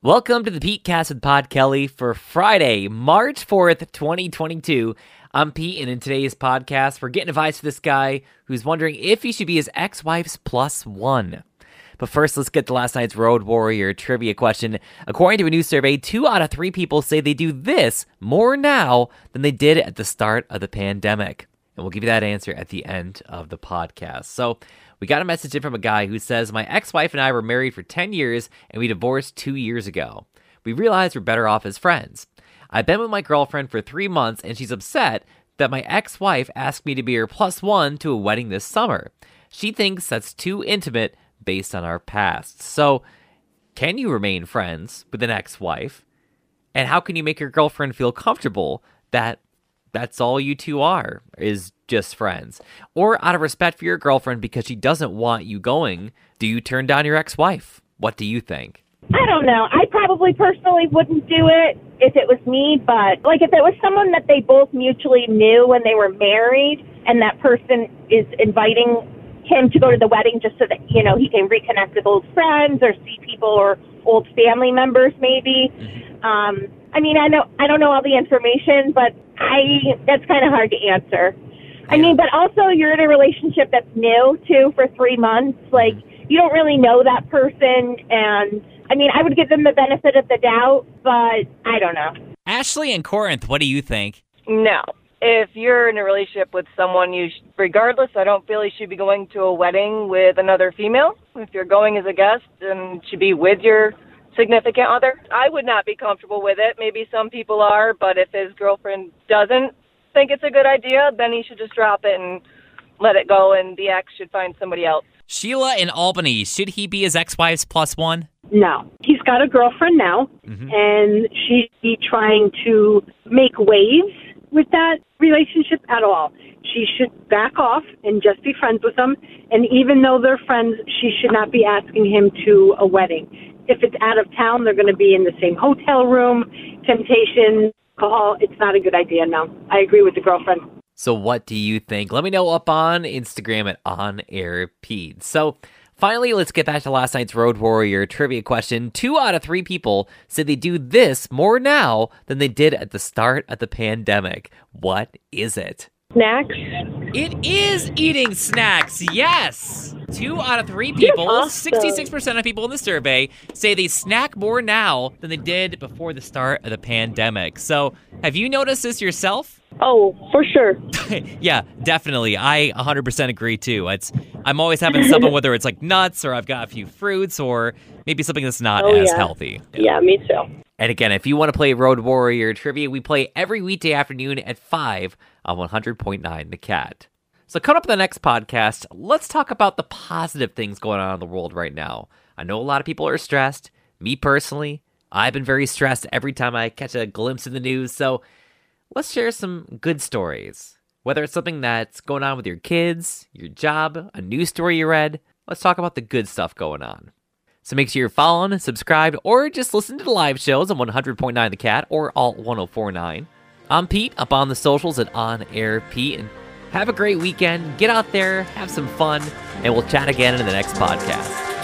Welcome to the Pete Cast with Pod Kelly for Friday, March 4th, 2022. I'm Pete, and in today's podcast, we're getting advice for this guy who's wondering if he should be his ex wife's plus one. But first, let's get to last night's Road Warrior trivia question. According to a new survey, two out of three people say they do this more now than they did at the start of the pandemic. And we'll give you that answer at the end of the podcast. So, we got a message in from a guy who says, My ex wife and I were married for 10 years and we divorced two years ago. We realized we're better off as friends. I've been with my girlfriend for three months and she's upset that my ex wife asked me to be her plus one to a wedding this summer. She thinks that's too intimate based on our past. So, can you remain friends with an ex wife? And how can you make your girlfriend feel comfortable that that's all you two are is just friends. Or out of respect for your girlfriend because she doesn't want you going, do you turn down your ex wife? What do you think? I don't know. I probably personally wouldn't do it if it was me, but like if it was someone that they both mutually knew when they were married and that person is inviting him to go to the wedding just so that, you know, he can reconnect with old friends or see people or old family members maybe. Mm-hmm. Um I mean, I know I don't know all the information, but I that's kind of hard to answer. I mean, but also you're in a relationship that's new too for three months. Like you don't really know that person, and I mean, I would give them the benefit of the doubt, but I don't know. Ashley and Corinth, what do you think? No. If you're in a relationship with someone, you sh- regardless, I don't feel you should be going to a wedding with another female. If you're going as a guest, and should be with your significant other. I would not be comfortable with it. Maybe some people are, but if his girlfriend doesn't think it's a good idea, then he should just drop it and let it go, and the ex should find somebody else. Sheila in Albany, should he be his ex wife's plus one? No. He's got a girlfriend now, mm-hmm. and she's trying to make waves with that relationship at all. She should back off and just be friends with him. And even though they're friends, she should not be asking him to a wedding if it's out of town, they're going to be in the same hotel room. Temptation, alcohol, it's not a good idea. No, I agree with the girlfriend. So, what do you think? Let me know up on Instagram at On Air. So, finally, let's get back to last night's Road Warrior trivia question. Two out of three people said they do this more now than they did at the start of the pandemic. What is it? Snacks. It is eating snacks, yes. Two out of three people, awesome. 66% of people in the survey, say they snack more now than they did before the start of the pandemic. So, have you noticed this yourself? Oh, for sure. yeah, definitely. I 100% agree too. It's I'm always having something whether it's like nuts or I've got a few fruits or maybe something that's not oh, as yeah. healthy. Yeah. yeah, me too. And again, if you want to play Road Warrior Trivia, we play every weekday afternoon at 5 on 100.9 The Cat. So, coming up in the next podcast, let's talk about the positive things going on in the world right now. I know a lot of people are stressed. Me personally, I've been very stressed every time I catch a glimpse in the news. So, let's share some good stories. Whether it's something that's going on with your kids, your job, a news story you read, let's talk about the good stuff going on. So make sure you're following, subscribed, or just listen to the live shows on 100.9 The Cat or Alt 1049. I'm Pete, up on the socials at On Air Pete, and have a great weekend. Get out there, have some fun, and we'll chat again in the next podcast.